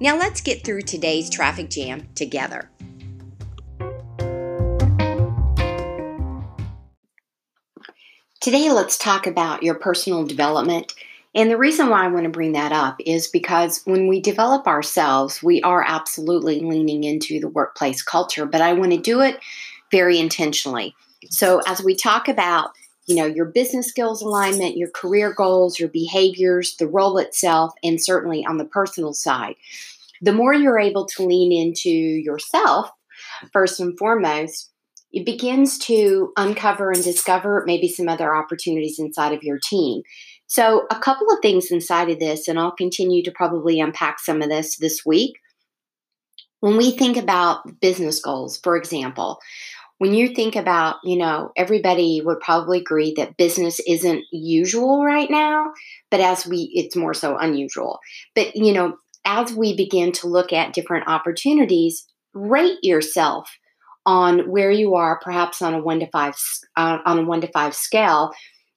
Now let's get through today's traffic jam together. Today, let's talk about your personal development. And the reason why I want to bring that up is because when we develop ourselves, we are absolutely leaning into the workplace culture, but I want to do it very intentionally. So, as we talk about you know your business skills alignment your career goals your behaviors the role itself and certainly on the personal side the more you're able to lean into yourself, first and foremost, it begins to uncover and discover maybe some other opportunities inside of your team. So, a couple of things inside of this, and I'll continue to probably unpack some of this this week. When we think about business goals, for example, when you think about, you know, everybody would probably agree that business isn't usual right now, but as we, it's more so unusual. But, you know, as we begin to look at different opportunities, rate yourself on where you are, perhaps on a one to five uh, on a one to five scale,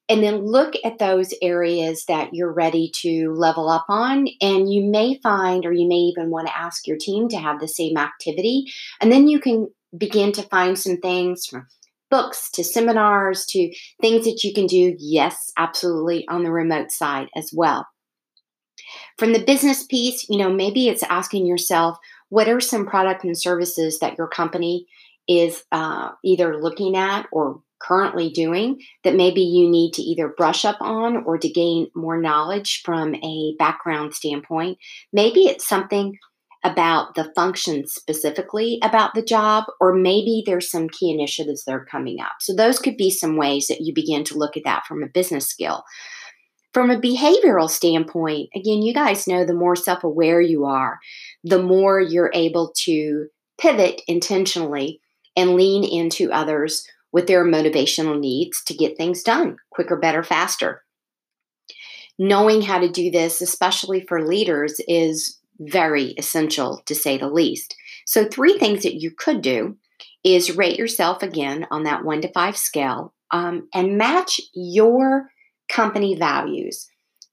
and then look at those areas that you're ready to level up on. And you may find, or you may even want to ask your team to have the same activity, and then you can begin to find some things from books to seminars to things that you can do. Yes, absolutely on the remote side as well. From the business piece, you know, maybe it's asking yourself, what are some product and services that your company is uh, either looking at or currently doing that maybe you need to either brush up on or to gain more knowledge from a background standpoint. Maybe it's something about the function specifically about the job, or maybe there's some key initiatives that are coming up. So, those could be some ways that you begin to look at that from a business skill. From a behavioral standpoint, again, you guys know the more self aware you are, the more you're able to pivot intentionally and lean into others with their motivational needs to get things done quicker, better, faster. Knowing how to do this, especially for leaders, is very essential to say the least. So, three things that you could do is rate yourself again on that one to five scale um, and match your company values.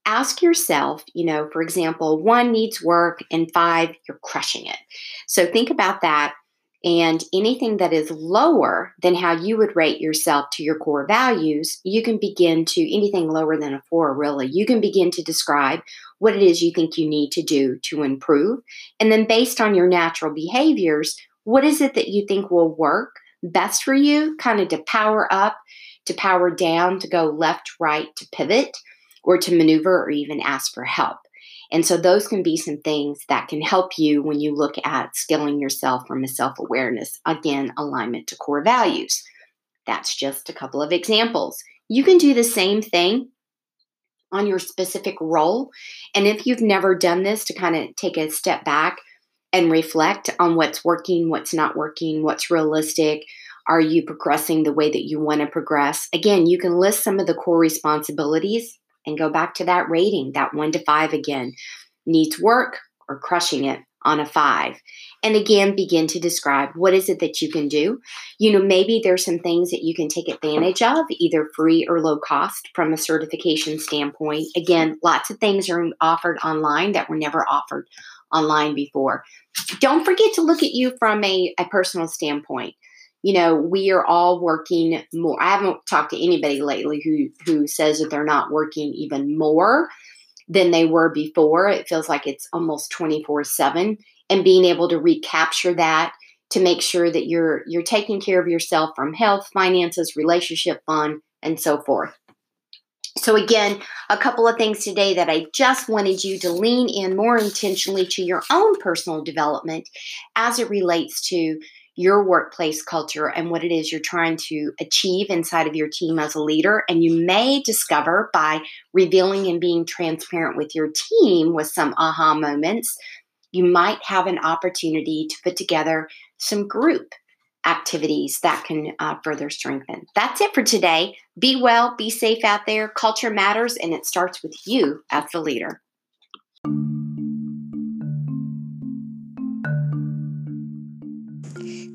Ask yourself, you know, for example, one needs work and five, you're crushing it. So think about that. And anything that is lower than how you would rate yourself to your core values, you can begin to, anything lower than a four, really, you can begin to describe what it is you think you need to do to improve. And then based on your natural behaviors, what is it that you think will work best for you, kind of to power up to power down, to go left, right, to pivot, or to maneuver, or even ask for help. And so, those can be some things that can help you when you look at skilling yourself from a self awareness. Again, alignment to core values. That's just a couple of examples. You can do the same thing on your specific role. And if you've never done this, to kind of take a step back and reflect on what's working, what's not working, what's realistic, are you progressing the way that you want to progress? Again, you can list some of the core responsibilities and go back to that rating, that one to five again. Needs work or crushing it on a five. And again, begin to describe what is it that you can do. You know, maybe there's some things that you can take advantage of, either free or low cost from a certification standpoint. Again, lots of things are offered online that were never offered online before. Don't forget to look at you from a, a personal standpoint you know, we are all working more. I haven't talked to anybody lately who who says that they're not working even more than they were before. It feels like it's almost 24/7 and being able to recapture that to make sure that you're you're taking care of yourself from health, finances, relationship fun and so forth. So again, a couple of things today that I just wanted you to lean in more intentionally to your own personal development as it relates to your workplace culture and what it is you're trying to achieve inside of your team as a leader. And you may discover by revealing and being transparent with your team with some aha moments you might have an opportunity to put together some group activities that can uh, further strengthen. That's it for today. Be well, be safe out there. Culture matters, and it starts with you as the leader.